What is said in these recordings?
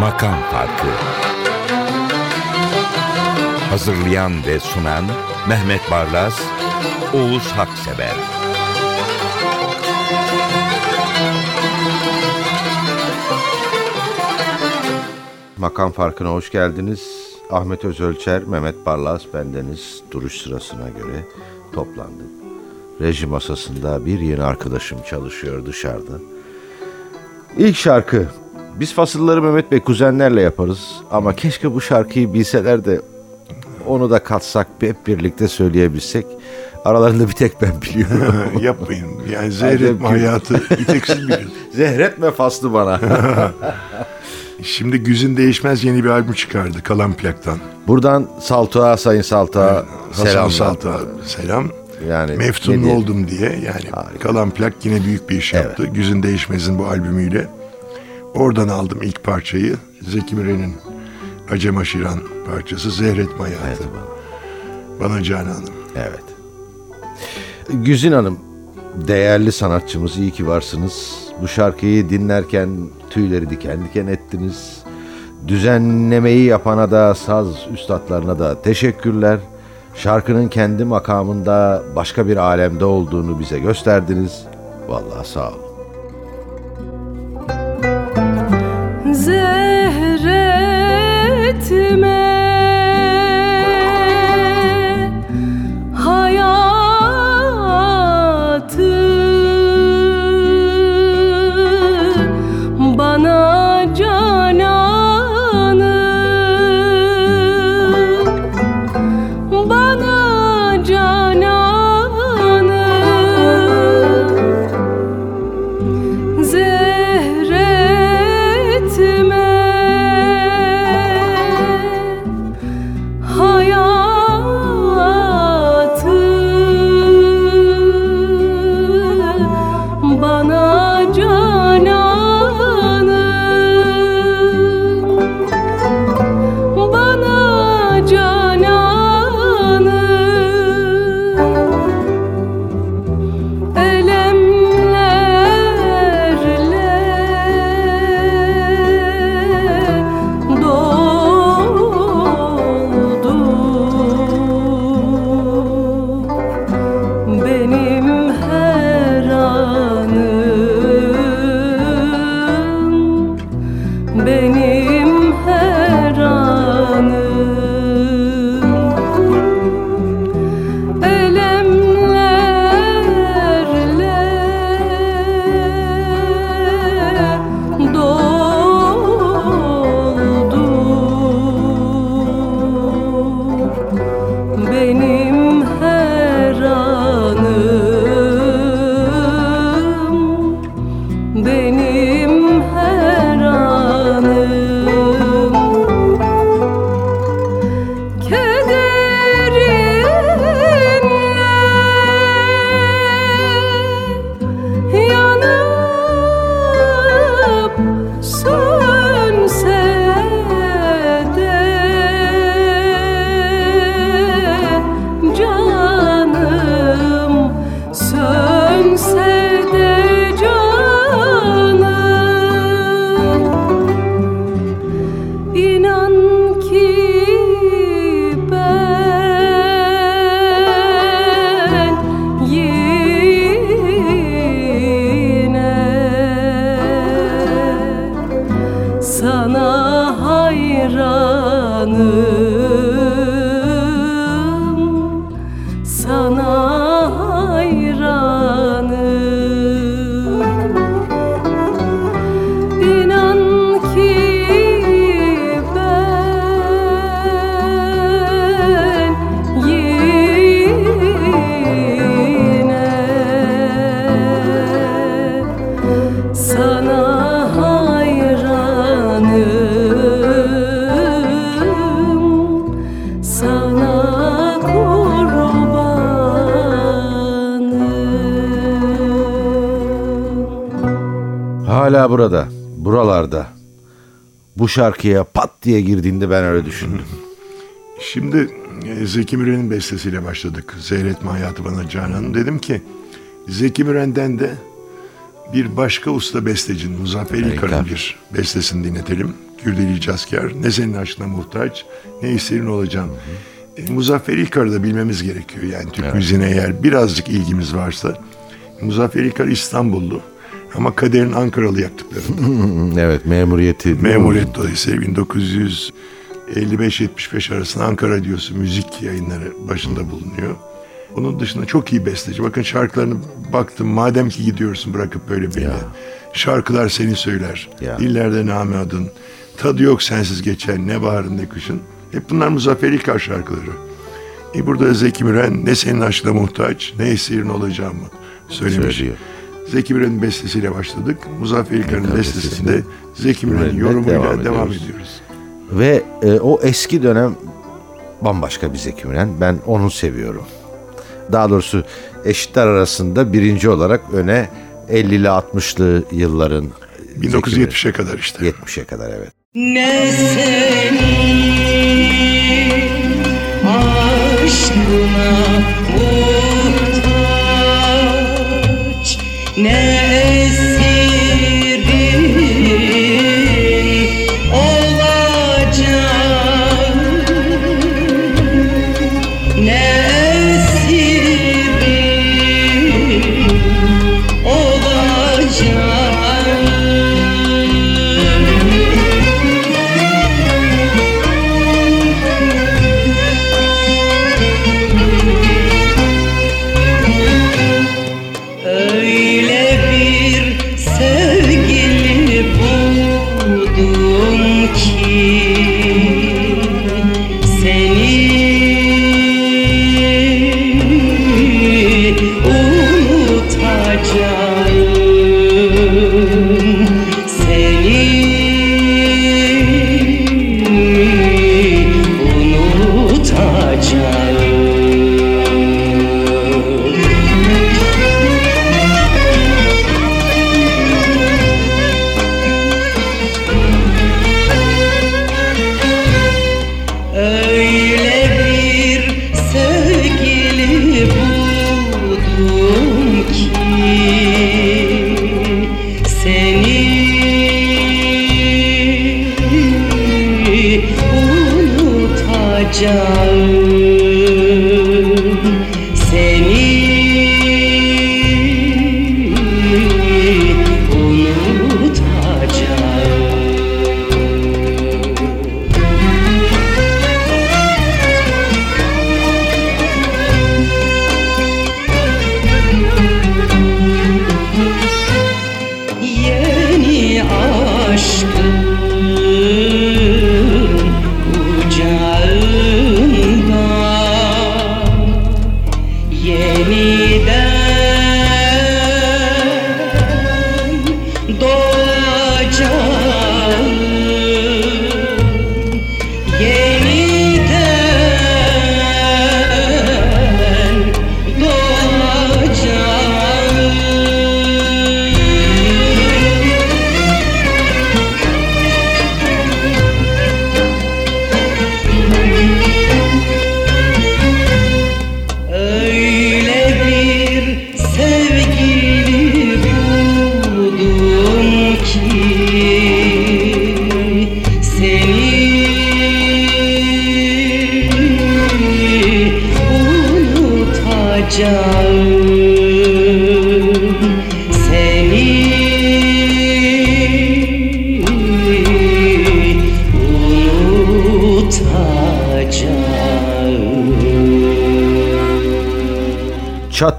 Makam Farkı Hazırlayan ve sunan Mehmet Barlas, Oğuz Haksever Makam Farkı'na hoş geldiniz. Ahmet Özölçer, Mehmet Barlas, bendeniz duruş sırasına göre toplandık. Reji masasında bir yeni arkadaşım çalışıyor dışarıda. İlk şarkı. Biz fasılları Mehmet Bey kuzenlerle yaparız ama keşke bu şarkıyı bilseler de onu da katsak hep birlikte söyleyebilsek. Aralarında bir tek ben biliyorum. Yapmayın. Yani zehretme hayatı bir tek siz biliyorsunuz. Zehretme faslı bana. Şimdi Güzin Değişmez yeni bir albüm çıkardı Kalan Plak'tan. Buradan Saltuğa, Sayın Saltuğa Hasan selam. Salt'a selam. Yani Meftun ne diyelim? oldum diye yani Kalan Plak yine büyük bir iş yaptı. Güzin Değişmez'in bu albümüyle. Oradan aldım ilk parçayı. Zeki Müren'in Acem Aşiran parçası Zehretme Hayatı. Bana Canan Hanım. Evet. Güzin Hanım, değerli sanatçımız iyi ki varsınız. Bu şarkıyı dinlerken tüyleri diken diken ettiniz. Düzenlemeyi yapana da saz üstadlarına da teşekkürler. Şarkının kendi makamında başka bir alemde olduğunu bize gösterdiniz. Vallahi sağ olun. Hala burada, buralarda. Bu şarkıya pat diye girdiğinde ben öyle düşündüm. Şimdi e, Zeki Müren'in bestesiyle başladık. Seyretme hayatı bana Canan. Dedim ki Zeki Müren'den de bir başka usta bestecinin Muzaffer İlkar'ın bir bestesini dinletelim. Gürdeli Cazkar. Ne senin aşkına muhtaç, ne isterin olacağım. E, Muzaffer İlkar'ı da bilmemiz gerekiyor. Yani Türk evet. müziğine eğer birazcık ilgimiz varsa. Muzaffer İlkar İstanbullu. Ama kaderin Ankaralı yaptıklarında. evet memuriyeti. Memuriyet dolayısıyla 1955-75 arasında Ankara diyorsun müzik yayınları başında bulunuyor. Onun dışında çok iyi besteci. Bakın şarkılarını baktım. Madem ki gidiyorsun bırakıp böyle beni. Ya. Şarkılar seni söyler. Ya. Dillerde name adın. Tadı yok sensiz geçen ne baharın ne kışın. Hep bunlar Muzaffer İlkar şarkıları. E burada Zeki Müren ne senin aşkına muhtaç ne esirin olacağımı söylemiş. Söylüyor. Zeki Müren'in bestesiyle başladık. Muzaffer İlkar'ın bestesinde Zeki Müren'in yorumuyla devam, devam ediyoruz. Ve e, o eski dönem bambaşka bir Zeki Müren. Ben onu seviyorum. Daha doğrusu eşitler arasında birinci olarak öne 50'li 60'lı yılların 1970'e kadar işte. 70'e kadar evet. Ne senin aşkına No.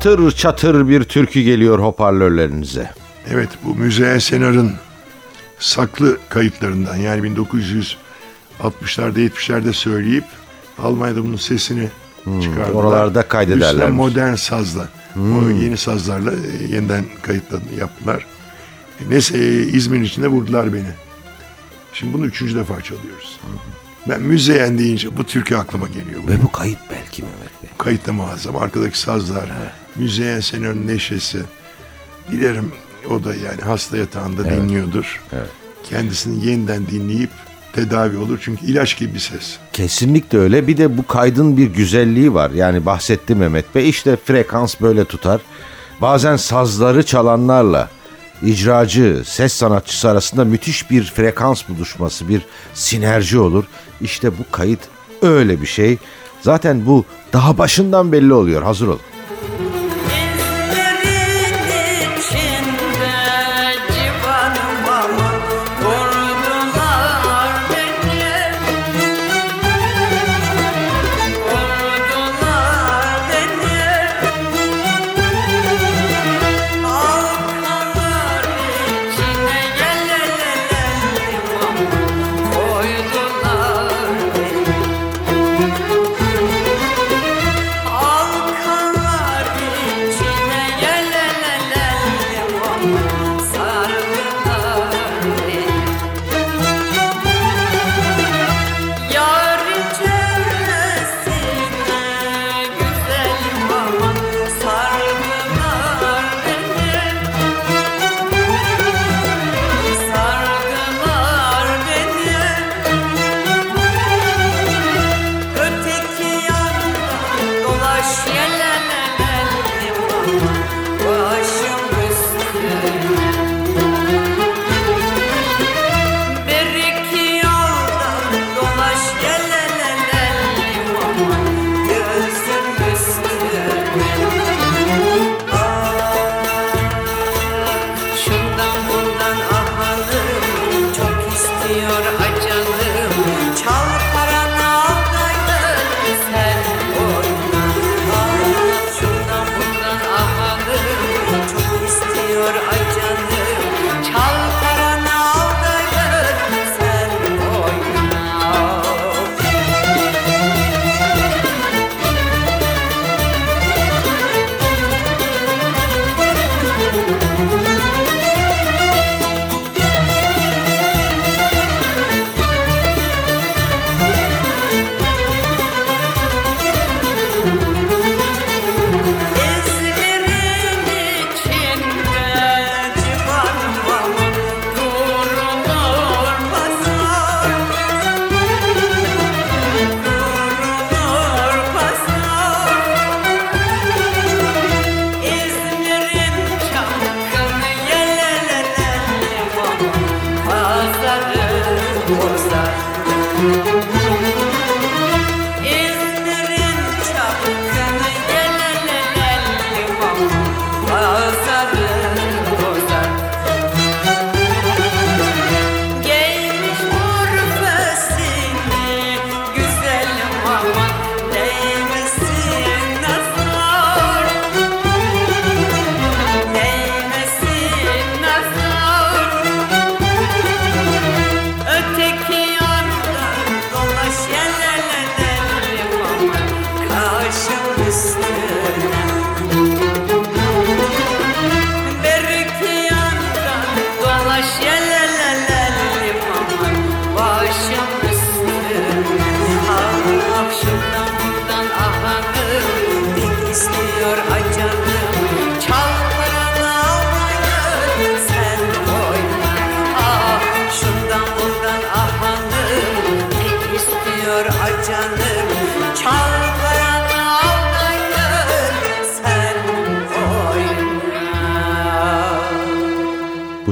Çatır çatır bir türkü geliyor hoparlörlerinize. Evet bu Müzeyyen Senar'ın saklı kayıtlarından yani 1960'larda 70'lerde söyleyip Almanya'da bunun sesini hmm, çıkardılar. Oralarda kaydederler. Üstüne modern sazla. Hmm. O yeni sazlarla e, yeniden kayıtlarını yaptılar. Neyse e, İzmir içinde vurdular beni. Şimdi bunu üçüncü defa çalıyoruz. Ben müzeyen deyince bu türkü aklıma geliyor. Ve bu kayıt belki Mehmet Bey. Kayıt da muazzam. Arkadaki sazlar, evet. müzeyen senin neşesi. Bilirim o da yani hasta yatağında evet. dinliyordur. Evet. Kendisini yeniden dinleyip tedavi olur. Çünkü ilaç gibi bir ses. Kesinlikle öyle. Bir de bu kaydın bir güzelliği var. Yani bahsetti Mehmet Bey. İşte frekans böyle tutar. Bazen sazları çalanlarla icracı, ses sanatçısı arasında müthiş bir frekans buluşması, bir sinerji olur. İşte bu kayıt öyle bir şey. Zaten bu daha başından belli oluyor. Hazır olun.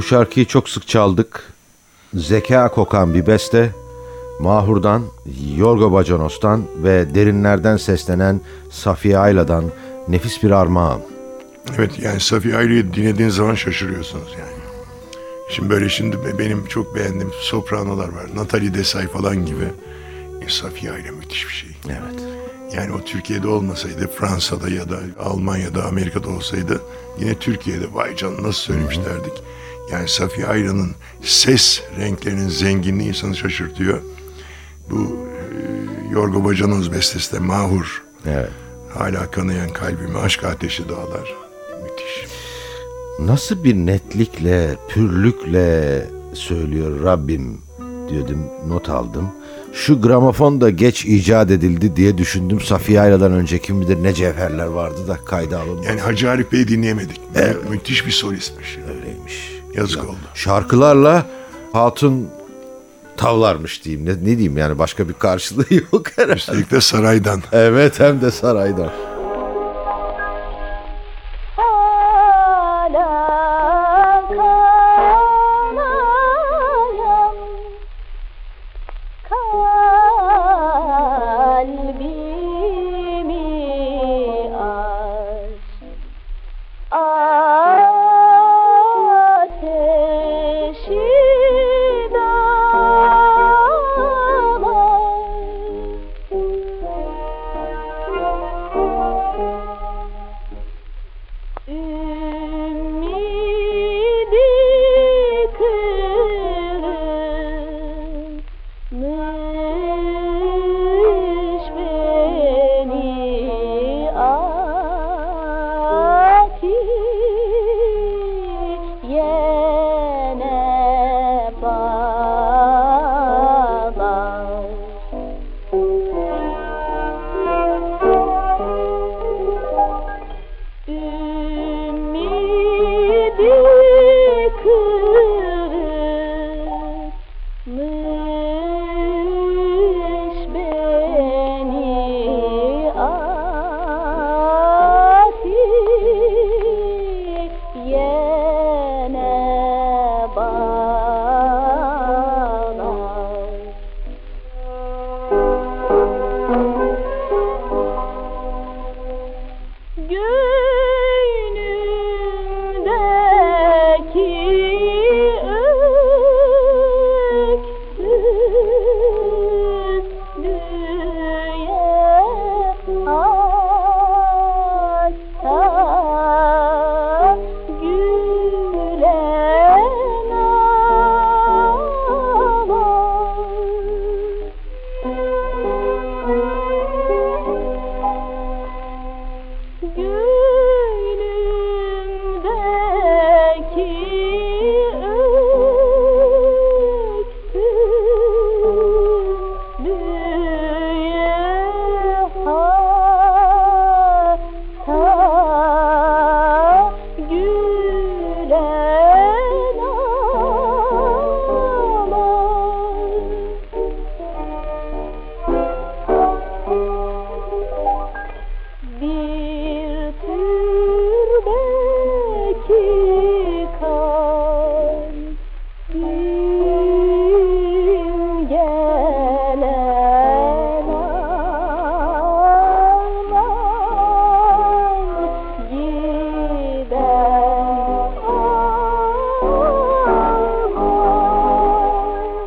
Şarkıyı çok sık çaldık. Zeka kokan bir beste. Mahur'dan, Yorgo Bacanos'tan ve derinlerden seslenen Safiye Ayla'dan nefis bir armağan. Evet yani Safiye Ayrı'yı dinlediğin zaman şaşırıyorsunuz yani. Şimdi böyle şimdi benim çok beğendiğim sopranolar var. Natalie Desay falan gibi. E, Safiye Ayrı müthiş bir şey. Evet. Yani o Türkiye'de olmasaydı, Fransa'da ya da Almanya'da, Amerika'da olsaydı yine Türkiye'de vay canına nasıl söylemiş derdik. Yani Safiye Ayran'ın ses renklerinin zenginliği insanı şaşırtıyor. Bu e, Yorgo Bacanoz bestesi de Mahur. Evet. Hala kanayan kalbimi aşk ateşi dağlar. Müthiş. Nasıl bir netlikle, pürlükle söylüyor Rabbim diyordum, not aldım. Şu gramofon da geç icat edildi diye düşündüm. Safiye Ayla'dan önce kim bilir ne cevherler vardı da kayda alınmadı. Yani Hacı Arif Bey'i dinleyemedik. Müthiş bir solistmiş. Öyleymiş. Yazık oldu. Şarkılarla Hatun tavlarmış diyeyim. Ne, ne diyeyim yani başka bir karşılığı yok herhalde. Üstelik de saraydan. Evet hem de saraydan.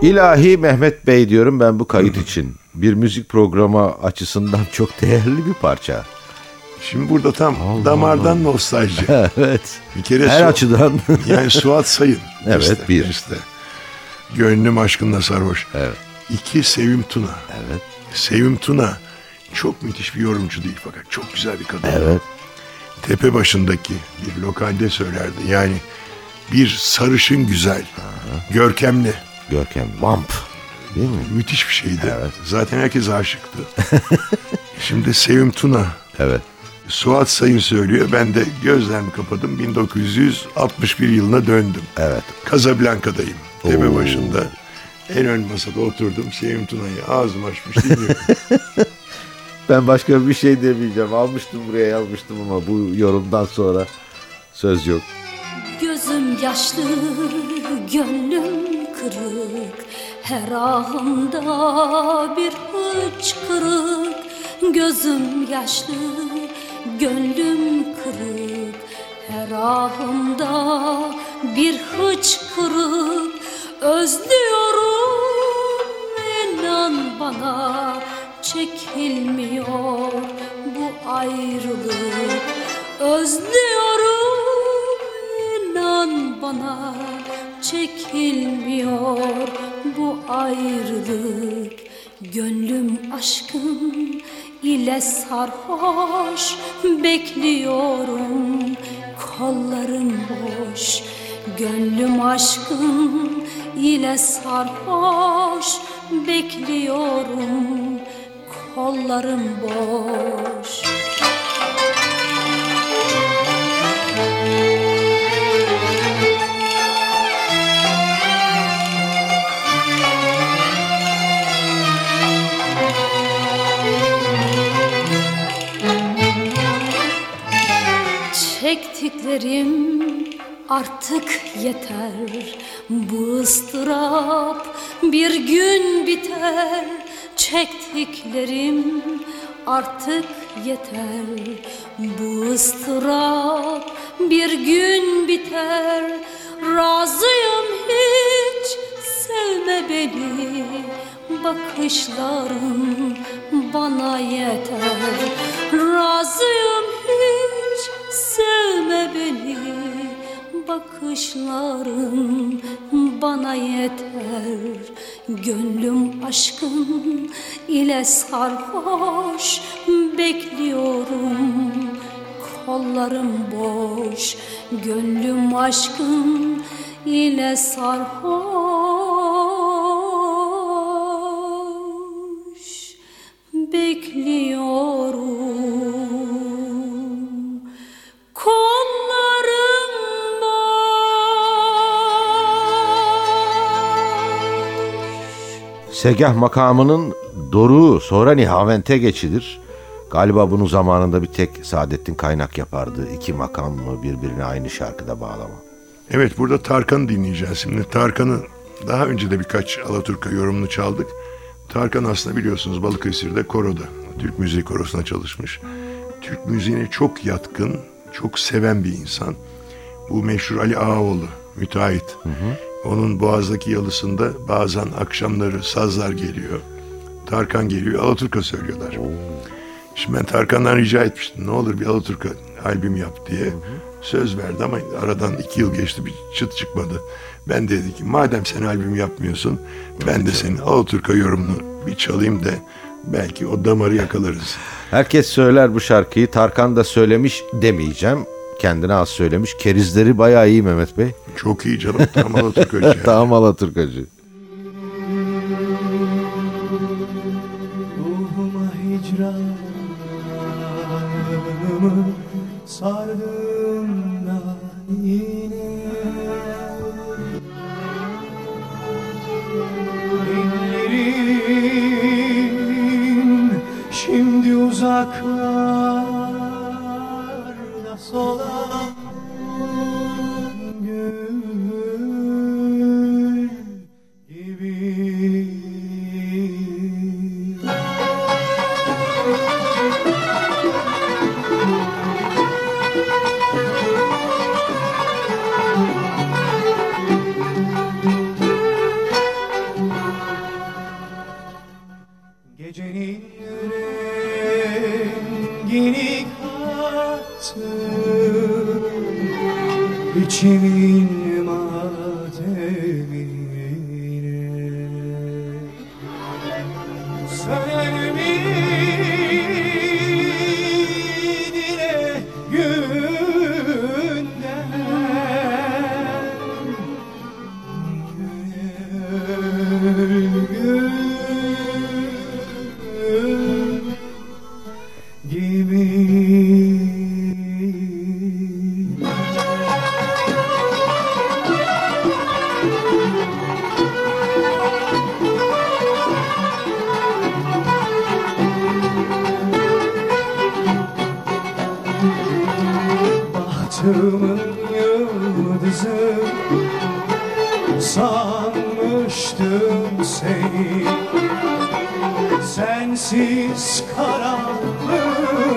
İlahi Mehmet Bey diyorum ben bu kayıt için. Bir müzik programı açısından çok değerli bir parça. Şimdi burada tam damardan nostalji. evet. Bir kere Her Su- açıdan. Yani Suat Sayın. Evet, beste, bir. beste. Gönlüm aşkınla sarhoş. Evet. İki Sevim Tuna. Evet. Sevim Tuna çok müthiş bir yorumcu değil fakat çok güzel bir kadın. Evet. Tepe başındaki bir lokalde söylerdi. Yani bir sarışın güzel, görkemli, Görkem Vamp. Değil mi? müthiş bir şeydi. Zaten herkes aşıktı. Şimdi Sevim Tuna, Evet. Suat Sayın söylüyor. Ben de gözlerimi kapadım. 1961 yılına döndüm. Evet. Casablanca'dayım. Tepe Oo. başında. En ön masada oturdum. Sevim Tuna'yı ağzım açmış dinliyorum. Ben başka bir şey demeyeceğim. Almıştım buraya yazmıştım ama bu yorumdan sonra söz yok. Gözüm yaşlı, gönlüm kırık Her ahımda bir hıçkırık Gözüm yaşlı, gönlüm kırık Her ahımda bir hıçkırık Özlüyorum inan bana Çekilmiyor bu ayrılık. Özlüyorum inan bana çekilmiyor bu ayrılık. Gönlüm aşkın ile sarhoş bekliyorum. Kollarım boş Gönlüm aşkın ile sarhoş bekliyorum. Kollarım boş Çektiklerim artık yeter. Bu ıstırap bir gün biter. Çektiklerim artık yeter. Bu ıstırap bir gün biter. Razıyım hiç. Sevme beni. Bakışların bana yeter. Razıyım hiç sevme beni Bakışların bana yeter. Gönlüm aşkın ile sarhoş Bekliyorum. Kollarım boş Gönlüm aşkın ile sarhoş Segah makamının doruğu sonra Nihavent'e geçilir. Galiba bunun zamanında bir tek Saadettin Kaynak yapardı. İki makamı birbirine aynı şarkıda bağlama. Evet burada Tarkan'ı dinleyeceğiz. Şimdi Tarkan'ı daha önce de birkaç Alaturka yorumunu çaldık. Tarkan aslında biliyorsunuz Balıkesir'de koroda. Türk müziği korosuna çalışmış. Türk müziğine çok yatkın, çok seven bir insan. Bu meşhur Ali Ağaoğlu, müteahhit. Onun Boğaz'daki yalısında bazen akşamları sazlar geliyor. Tarkan geliyor, Alaturka söylüyorlar. Şimdi ben Tarkan'dan rica etmiştim. Ne olur bir Alaturka albüm yap diye. Söz verdi ama aradan iki yıl geçti bir çıt çıkmadı. Ben de dedi ki madem sen albüm yapmıyorsun ben de senin Alaturka yorumunu bir çalayım da belki o damarı yakalarız. Herkes söyler bu şarkıyı. Tarkan da söylemiş demeyeceğim. Kendine az söylemiş. Kerizleri bayağı iyi Mehmet Bey. Çok iyi canım tam Alaturkacı. yani. Tam Alaturkacı. Ruhuma Bahtımın yıldızı Sanmıştım seni. Sensiz karanlıktı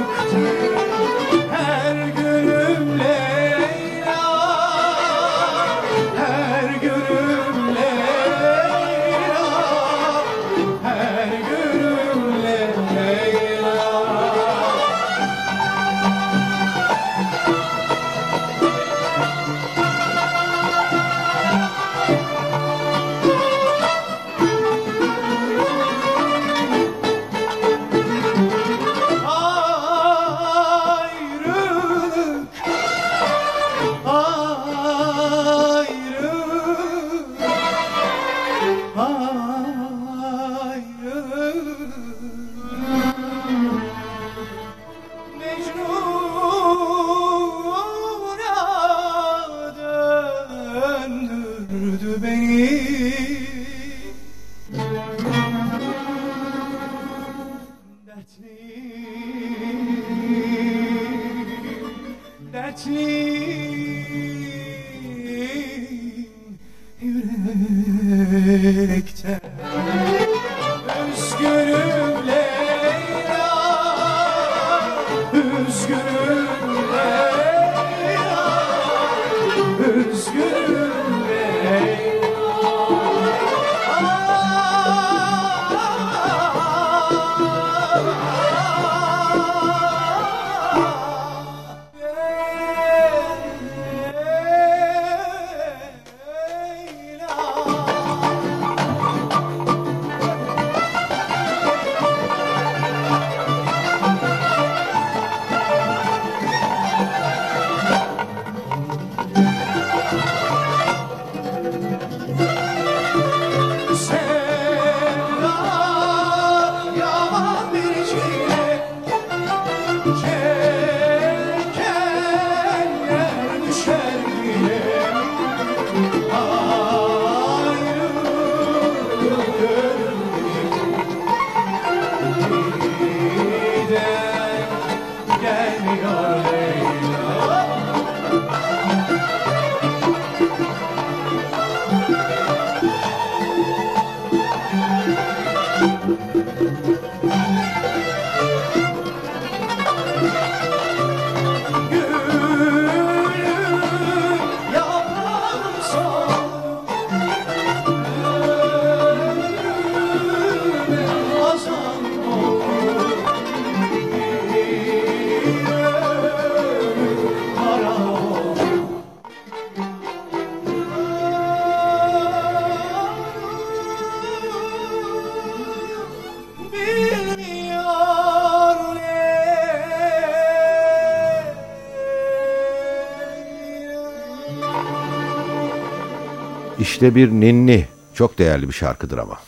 İşte bir ninni. Çok değerli bir şarkıdır ama.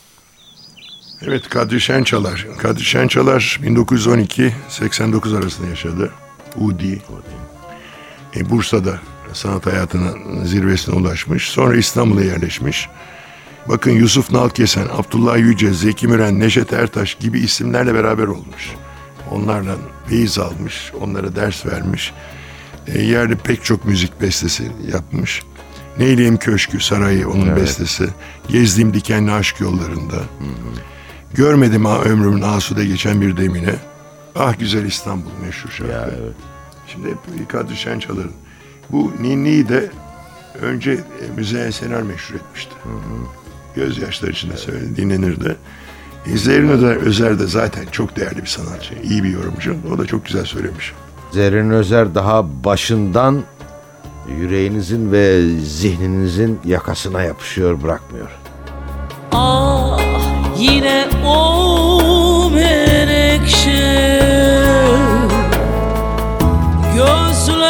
Evet Kadri Şençalar. Kadri Şençalar 1912-89 arasında yaşadı. Udi. E, Bursa'da sanat hayatının zirvesine ulaşmış. Sonra İstanbul'a yerleşmiş. Bakın Yusuf Nalkesen, Abdullah Yüce, Zeki Müren, Neşet Ertaş gibi isimlerle beraber olmuş. Onlarla feyiz almış, onlara ders vermiş. E, yerde pek çok müzik bestesi yapmış. Neyleyim Köşkü, Sarayı onun bestesi. Gezdiğim dikenli aşk yollarında. Görmedim ha ömrümün asude geçen bir demine. Ah güzel İstanbul meşhur şarkı. Şimdi hep Kadri Şençalar'ın. Bu ninniyi de önce e, Müzeyyen Senar meşhur etmişti. Gözyaşları içinde söyledi, dinlenirdi. Zerrin Özer, Özer de zaten çok değerli bir sanatçı, iyi bir yorumcu. O da çok güzel söylemiş. Zerrin Özer daha başından yüreğinizin ve zihninizin yakasına yapışıyor bırakmıyor. Ah yine o menekşe Gözler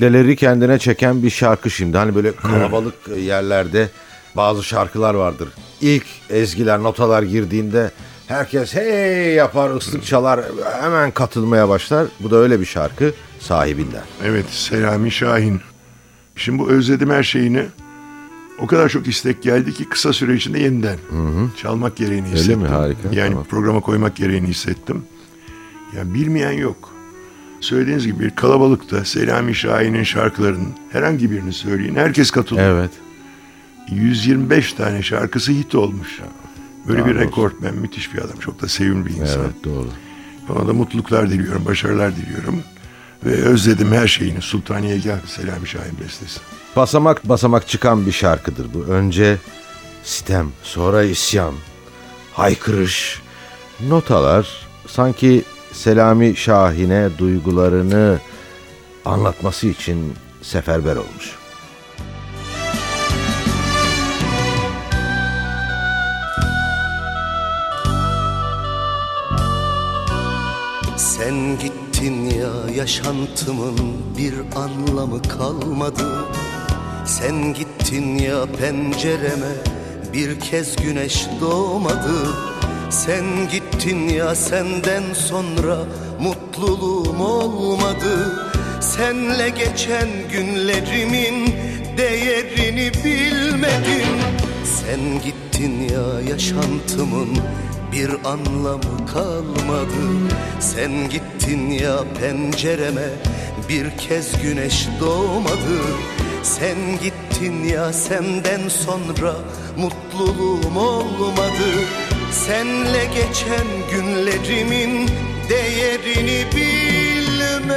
Kitleleri kendine çeken bir şarkı şimdi. Hani böyle kalabalık yerlerde bazı şarkılar vardır. İlk ezgiler, notalar girdiğinde herkes hey yapar, ıslık çalar, hemen katılmaya başlar. Bu da öyle bir şarkı sahibinden. Evet Selami Şahin. Şimdi bu özledim her şeyini o kadar çok istek geldi ki kısa süre içinde yeniden çalmak gereğini Öyle hissettim. mi? Harika. Yani Tamam. programa koymak gereğini hissettim. Yani bilmeyen yok. Söylediğiniz gibi bir kalabalıkta Selami Şahin'in şarkılarının herhangi birini söyleyin. Herkes katılıyor. Evet. 125 tane şarkısı hit olmuş. Böyle bir Bravo. rekortmen, müthiş bir adam. Çok da sevimli bir insan. Evet doğru. Ona da mutluluklar diliyorum, başarılar diliyorum. Ve özledim her şeyini. Sultaniye Gel, Selami Şahin bestesi. Basamak basamak çıkan bir şarkıdır bu. Önce sitem, sonra isyan, haykırış, notalar sanki Selami Şahin'e duygularını anlatması için seferber olmuş. Sen gittin ya yaşantımın bir anlamı kalmadı Sen gittin ya pencereme bir kez güneş doğmadı Sen gittin ya senden sonra mutluluğum olmadı. Senle geçen günlerimin değerini bilmedim. Sen gittin ya yaşantımın bir anlamı kalmadı. Sen gittin ya pencereme bir kez güneş doğmadı. Sen gittin ya senden sonra mutluluğum olmadı Senle geçen günlerimin değerini bilmedim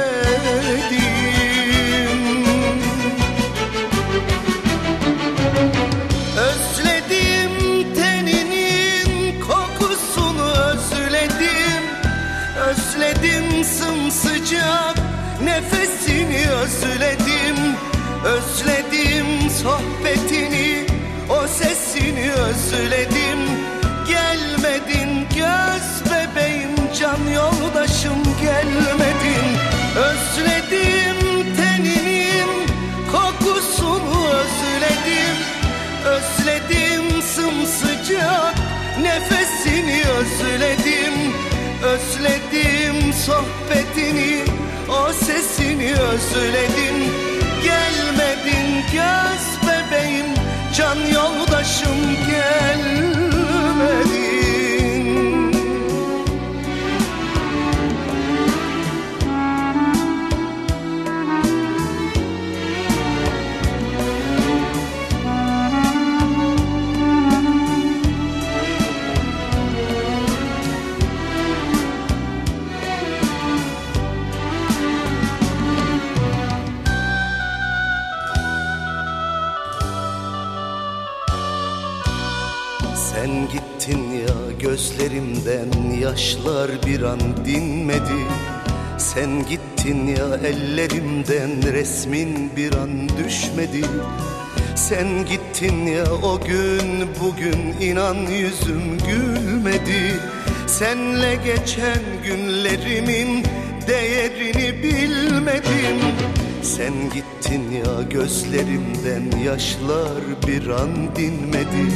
ellerimden resmin bir an düşmedi. Sen gittin ya o gün bugün inan yüzüm gülmedi. Senle geçen günlerimin değerini bilmedim. Sen gittin ya gözlerimden yaşlar bir an dinmedi.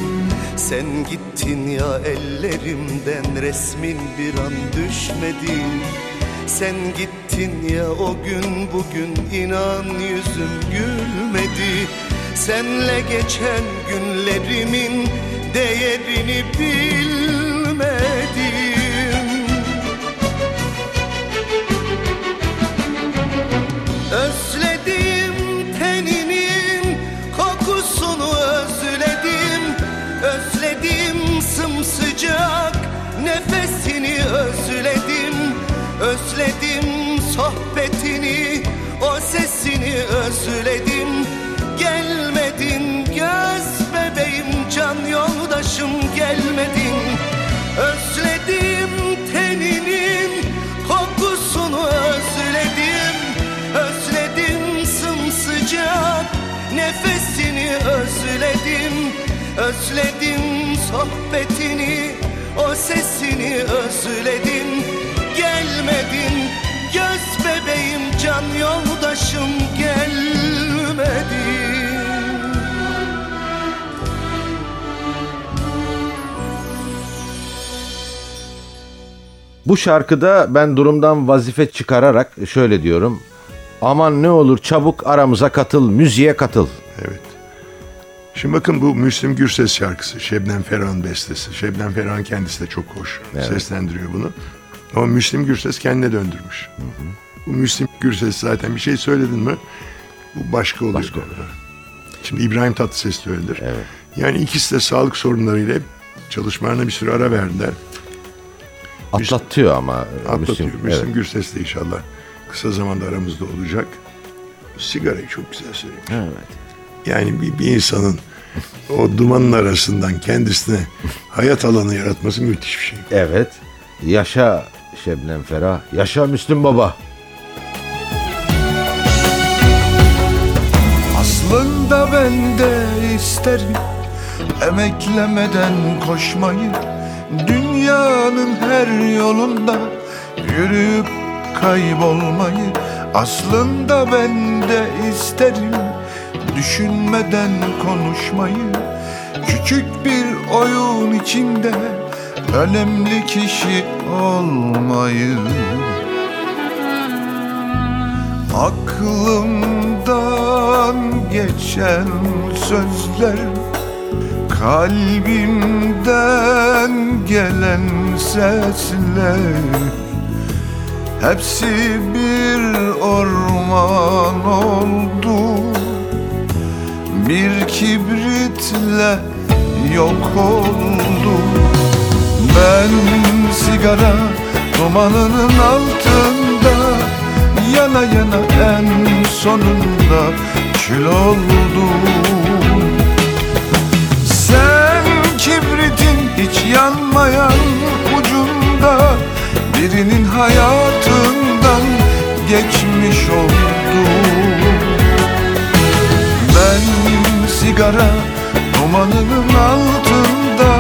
Sen gittin ya ellerimden resmin bir an düşmedi Sen gittin ya o gün bugün inan yüzüm gülmedi. Senle geçen günlerimin değerini bilmedim özledim Gelmedin göz bebeğim can yoldaşım gelmedin. Özledim teninin kokusunu özledim Özledim sımsıcak nefesini özledim Özledim sohbetini o sesini özledim. Gelmedin Bu şarkıda ben durumdan vazife çıkararak şöyle diyorum. Aman ne olur çabuk aramıza katıl, müziğe katıl. Evet. Şimdi bakın bu Müslüm Gürses şarkısı. Şebnem Ferah'ın bestesi. Şebnem Ferah'ın kendisi de çok hoş. Seslendiriyor bunu. Ama Müslüm Gürses kendine döndürmüş. Bu Müslüm Gürses zaten bir şey söyledin mi bu başka oluyor. Başka oluyor. Şimdi İbrahim Tatlıses de öyledir. Yani ikisi de sağlık sorunlarıyla çalışmalarına bir süre ara verdiler. Atlatıyor ama. Atlatıyor. Müslüm. Müslüm Evet. Gürses de inşallah kısa zamanda aramızda olacak. Sigarayı çok güzel söylemiş. Evet. Yani bir, bir insanın o dumanın arasından kendisine hayat alanı yaratması müthiş bir şey. Evet. Yaşa Şebnem Ferah. Yaşa Müslüm Baba. Aslında ben de isterim Emeklemeden koşmayı Dünyanın her yolunda Yürüyüp kaybolmayı Aslında ben de isterim. Düşünmeden konuşmayı Küçük bir oyun içinde Önemli kişi olmayı. Aklımdan geçen sözler Kalbimden gelen sesler. Hepsi bir orman oldu. Bir kibritle yok oldu. Ben sigara dumanının altında Yana yana en sonunda kül oldum yanmayan ucunda Birinin hayatından geçmiş oldum. Ben sigara dumanının altında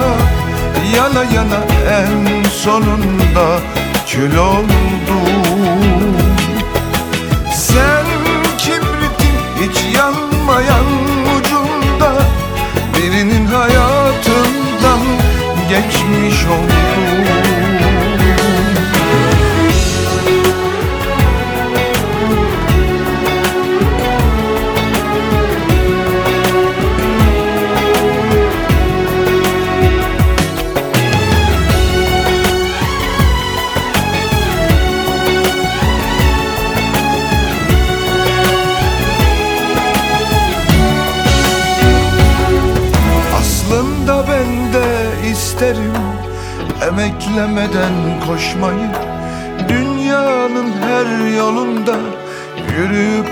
Yana yana en sonunda kül oldum geçmiş oldum Emeklemeden koşmayı Dünyanın her yolunda Yürüyüp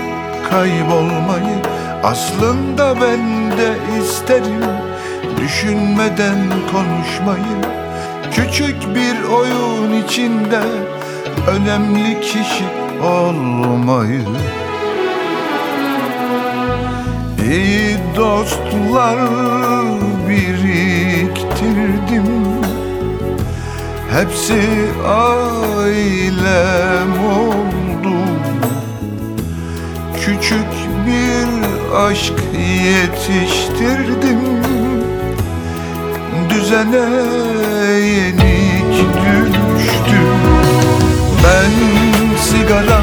kaybolmayı. Aslında ben de isterim Düşünmeden konuşmayı. Küçük bir oyun içinde Önemli kişi olmayı. İyi dostlar biriktirdim Hepsi ailem oldu. Küçük bir aşk yetiştirdim. Düzene yenik düştüm. Ben sigara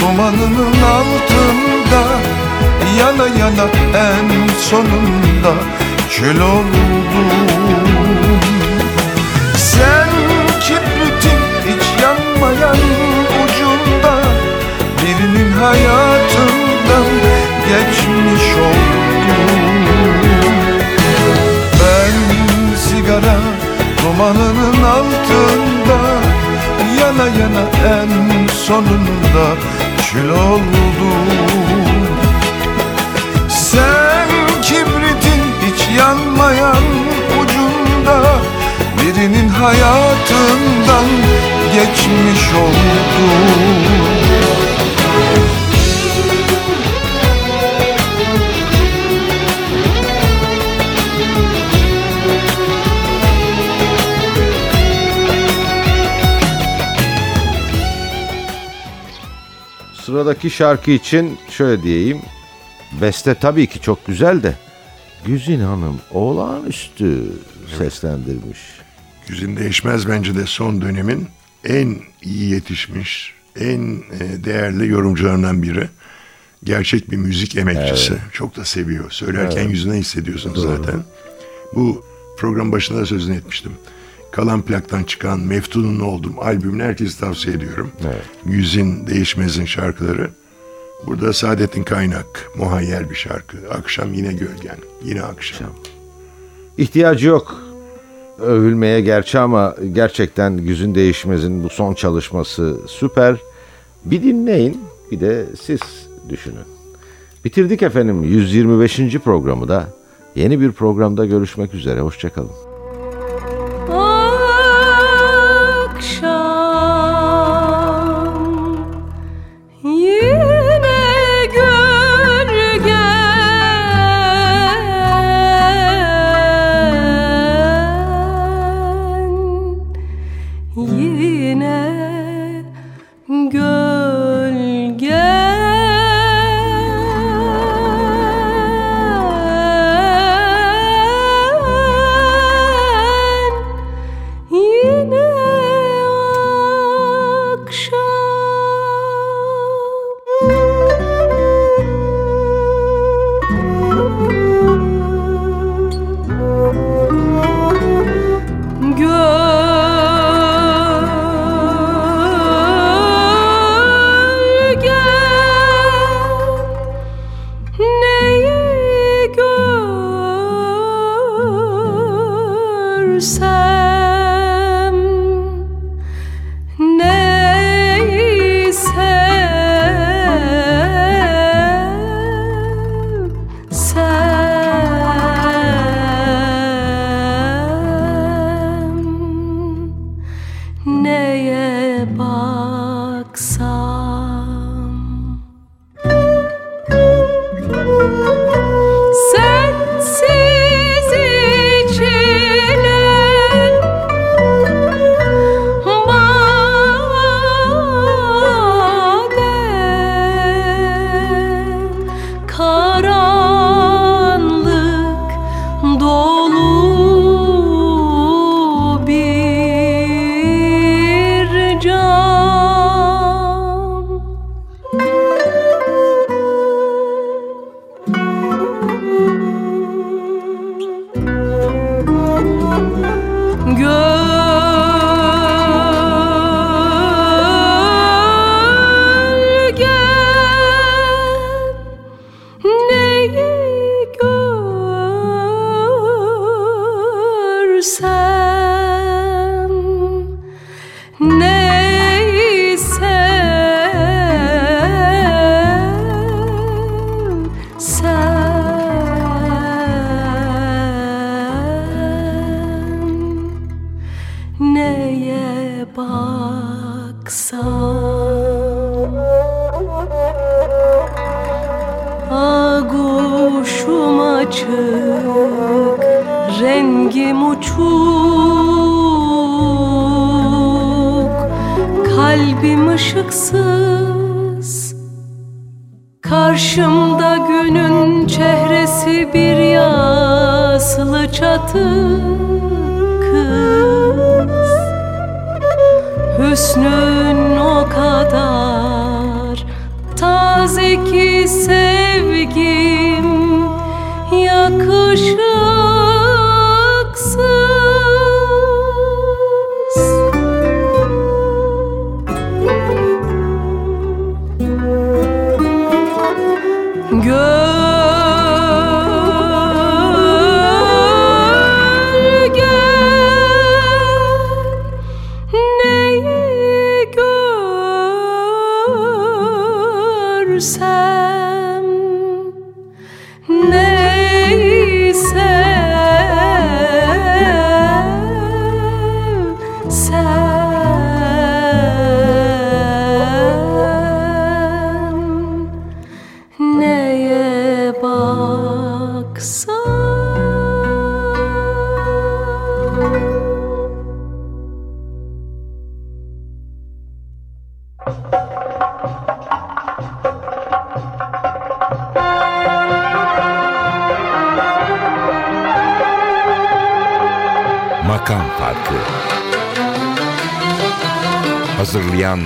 dumanının altında Yana yana en sonunda kül oldum Birinin hayatından geçmiş oldum. Ben sigara dumanının altında Yana yana en sonunda kül oldum. Sen kibritin hiç yanmayan ucunda Birinin hayatından geçmiş oldun Sıradaki şarkı için şöyle diyeyim. Beste tabii ki çok güzel de Güzin Hanım olağanüstü seslendirmiş. Güzin Değişmez bence de son dönemin en iyi yetişmiş, en e, değerli yorumcularından biri. Gerçek bir müzik emekçisi. Çok da seviyor. Söylerken yüzüne hissediyorsun zaten. Bu program başında da sözünü etmiştim. Kalan plaktan çıkan Meftun'un oldum albümünü herkese tavsiye ediyorum. Evet. Yüzün Değişmez'in şarkıları. Burada Saadettin Kaynak, muhayyer bir şarkı. Akşam yine gölgen, yine akşam. İhtiyacı yok övülmeye gerçi ama gerçekten Güzün Değişmez'in bu son çalışması süper. Bir dinleyin bir de siz düşünün. Bitirdik efendim 125. programı da. Yeni bir programda görüşmek üzere. Hoşçakalın. Snow.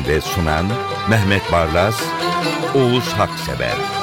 Ve sunan Mehmet Barlas, Oğuz Haksever